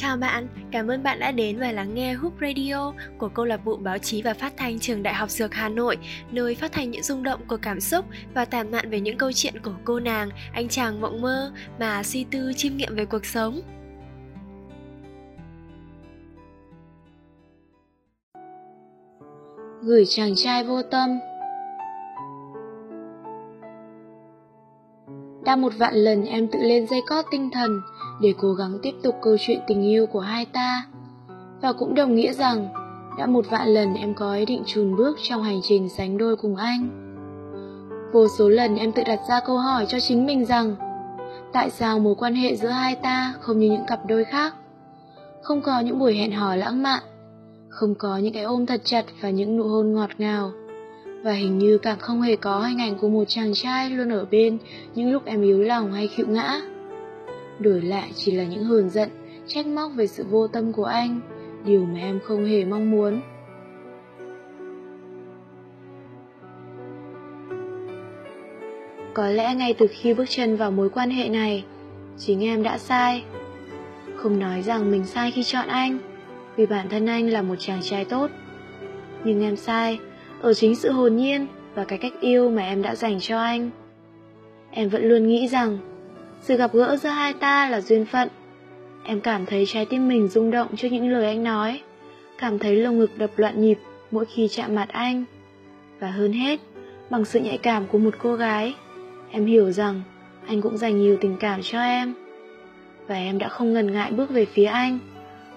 Chào bạn, cảm ơn bạn đã đến và lắng nghe Hoop Radio của câu lạc bộ báo chí và phát thanh trường Đại học Dược Hà Nội, nơi phát thanh những rung động của cảm xúc và tản mạn về những câu chuyện của cô nàng, anh chàng mộng mơ mà suy tư chiêm nghiệm về cuộc sống. Gửi chàng trai vô tâm Đã một vạn lần em tự lên dây cót tinh thần để cố gắng tiếp tục câu chuyện tình yêu của hai ta. Và cũng đồng nghĩa rằng, đã một vạn lần em có ý định chùn bước trong hành trình sánh đôi cùng anh. Vô số lần em tự đặt ra câu hỏi cho chính mình rằng, tại sao mối quan hệ giữa hai ta không như những cặp đôi khác? Không có những buổi hẹn hò lãng mạn, không có những cái ôm thật chặt và những nụ hôn ngọt ngào, và hình như càng không hề có hình ảnh của một chàng trai luôn ở bên những lúc em yếu lòng hay khịu ngã. Đổi lại chỉ là những hờn giận trách móc về sự vô tâm của anh, điều mà em không hề mong muốn. Có lẽ ngay từ khi bước chân vào mối quan hệ này, chính em đã sai. Không nói rằng mình sai khi chọn anh, vì bản thân anh là một chàng trai tốt. Nhưng em sai ở chính sự hồn nhiên và cái cách yêu mà em đã dành cho anh. Em vẫn luôn nghĩ rằng, sự gặp gỡ giữa hai ta là duyên phận. Em cảm thấy trái tim mình rung động trước những lời anh nói, cảm thấy lồng ngực đập loạn nhịp mỗi khi chạm mặt anh. Và hơn hết, bằng sự nhạy cảm của một cô gái, em hiểu rằng anh cũng dành nhiều tình cảm cho em. Và em đã không ngần ngại bước về phía anh,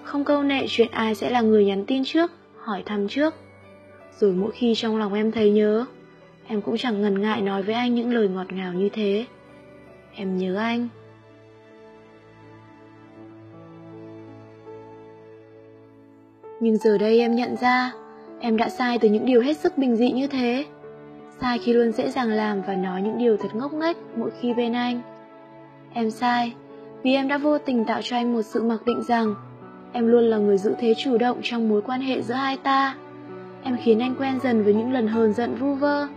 không câu nệ chuyện ai sẽ là người nhắn tin trước, hỏi thăm trước rồi mỗi khi trong lòng em thấy nhớ, em cũng chẳng ngần ngại nói với anh những lời ngọt ngào như thế. Em nhớ anh. Nhưng giờ đây em nhận ra, em đã sai từ những điều hết sức bình dị như thế. Sai khi luôn dễ dàng làm và nói những điều thật ngốc nghếch mỗi khi bên anh. Em sai vì em đã vô tình tạo cho anh một sự mặc định rằng em luôn là người giữ thế chủ động trong mối quan hệ giữa hai ta. Em khiến anh quen dần với những lần hờn giận vu vơ,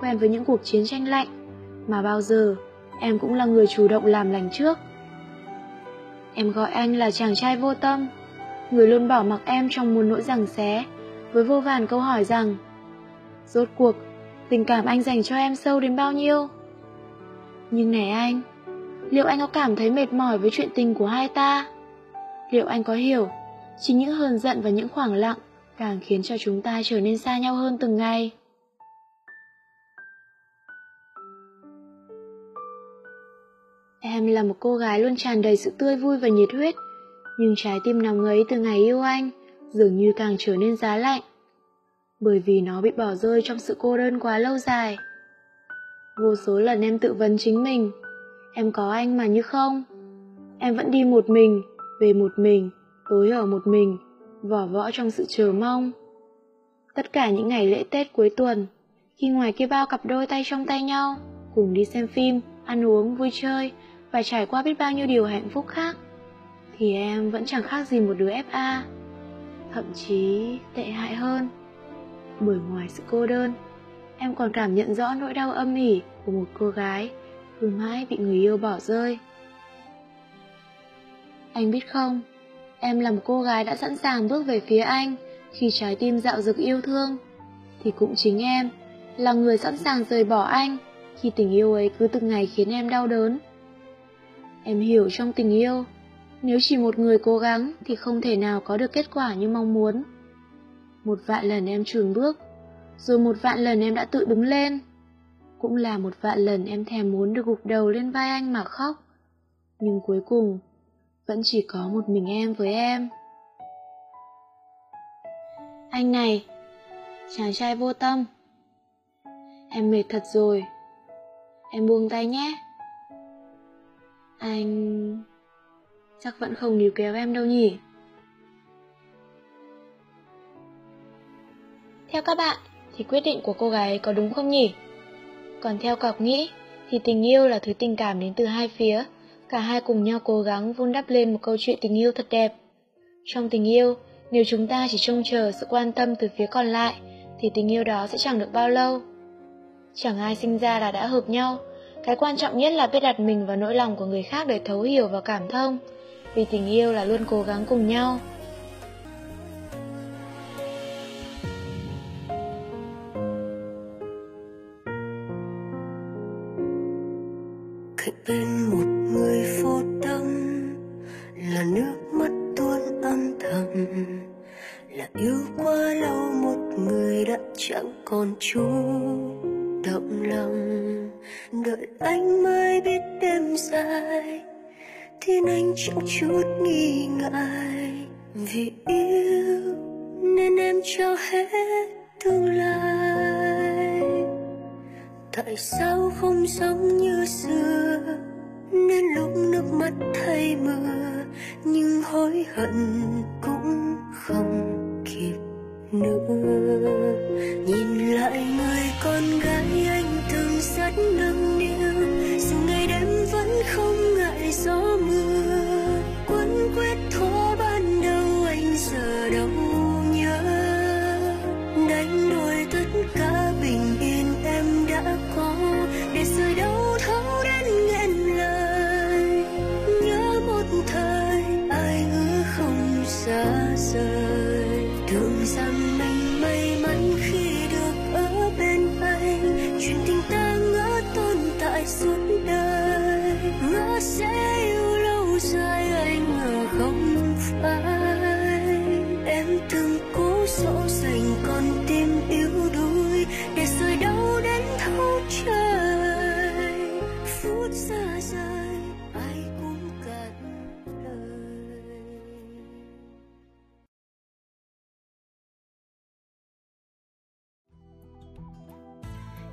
quen với những cuộc chiến tranh lạnh, mà bao giờ em cũng là người chủ động làm lành trước. Em gọi anh là chàng trai vô tâm, người luôn bỏ mặc em trong một nỗi rằng xé, với vô vàn câu hỏi rằng Rốt cuộc, tình cảm anh dành cho em sâu đến bao nhiêu? Nhưng này anh, liệu anh có cảm thấy mệt mỏi với chuyện tình của hai ta? Liệu anh có hiểu, chính những hờn giận và những khoảng lặng càng khiến cho chúng ta trở nên xa nhau hơn từng ngày. Em là một cô gái luôn tràn đầy sự tươi vui và nhiệt huyết, nhưng trái tim nằm ấy từ ngày yêu anh dường như càng trở nên giá lạnh, bởi vì nó bị bỏ rơi trong sự cô đơn quá lâu dài. Vô số lần em tự vấn chính mình, em có anh mà như không? Em vẫn đi một mình, về một mình, tối ở một mình vỏ võ trong sự chờ mong. Tất cả những ngày lễ Tết cuối tuần, khi ngoài kia bao cặp đôi tay trong tay nhau, cùng đi xem phim, ăn uống, vui chơi và trải qua biết bao nhiêu điều hạnh phúc khác, thì em vẫn chẳng khác gì một đứa FA. Thậm chí tệ hại hơn. Bởi ngoài sự cô đơn, em còn cảm nhận rõ nỗi đau âm ỉ của một cô gái cứ mãi bị người yêu bỏ rơi. Anh biết không, Em là một cô gái đã sẵn sàng bước về phía anh khi trái tim dạo dực yêu thương. Thì cũng chính em là người sẵn sàng rời bỏ anh khi tình yêu ấy cứ từng ngày khiến em đau đớn. Em hiểu trong tình yêu, nếu chỉ một người cố gắng thì không thể nào có được kết quả như mong muốn. Một vạn lần em chùn bước, rồi một vạn lần em đã tự đứng lên. Cũng là một vạn lần em thèm muốn được gục đầu lên vai anh mà khóc. Nhưng cuối cùng, vẫn chỉ có một mình em với em. Anh này, chàng trai vô tâm. Em mệt thật rồi. Em buông tay nhé. Anh chắc vẫn không níu kéo em đâu nhỉ? Theo các bạn, thì quyết định của cô gái có đúng không nhỉ? Còn theo cọc nghĩ, thì tình yêu là thứ tình cảm đến từ hai phía cả hai cùng nhau cố gắng vun đắp lên một câu chuyện tình yêu thật đẹp. Trong tình yêu, nếu chúng ta chỉ trông chờ sự quan tâm từ phía còn lại, thì tình yêu đó sẽ chẳng được bao lâu. Chẳng ai sinh ra là đã hợp nhau, cái quan trọng nhất là biết đặt mình vào nỗi lòng của người khác để thấu hiểu và cảm thông. vì tình yêu là luôn cố gắng cùng nhau mới biết đêm dài thiên anh chẳng chút nghi ngại. Vì yêu nên em cho hết tương lai. Tại sao không giống như xưa? Nên lúc nước mắt thay mưa nhưng hối hận cũng không kịp nữa. Nhìn lại người con gái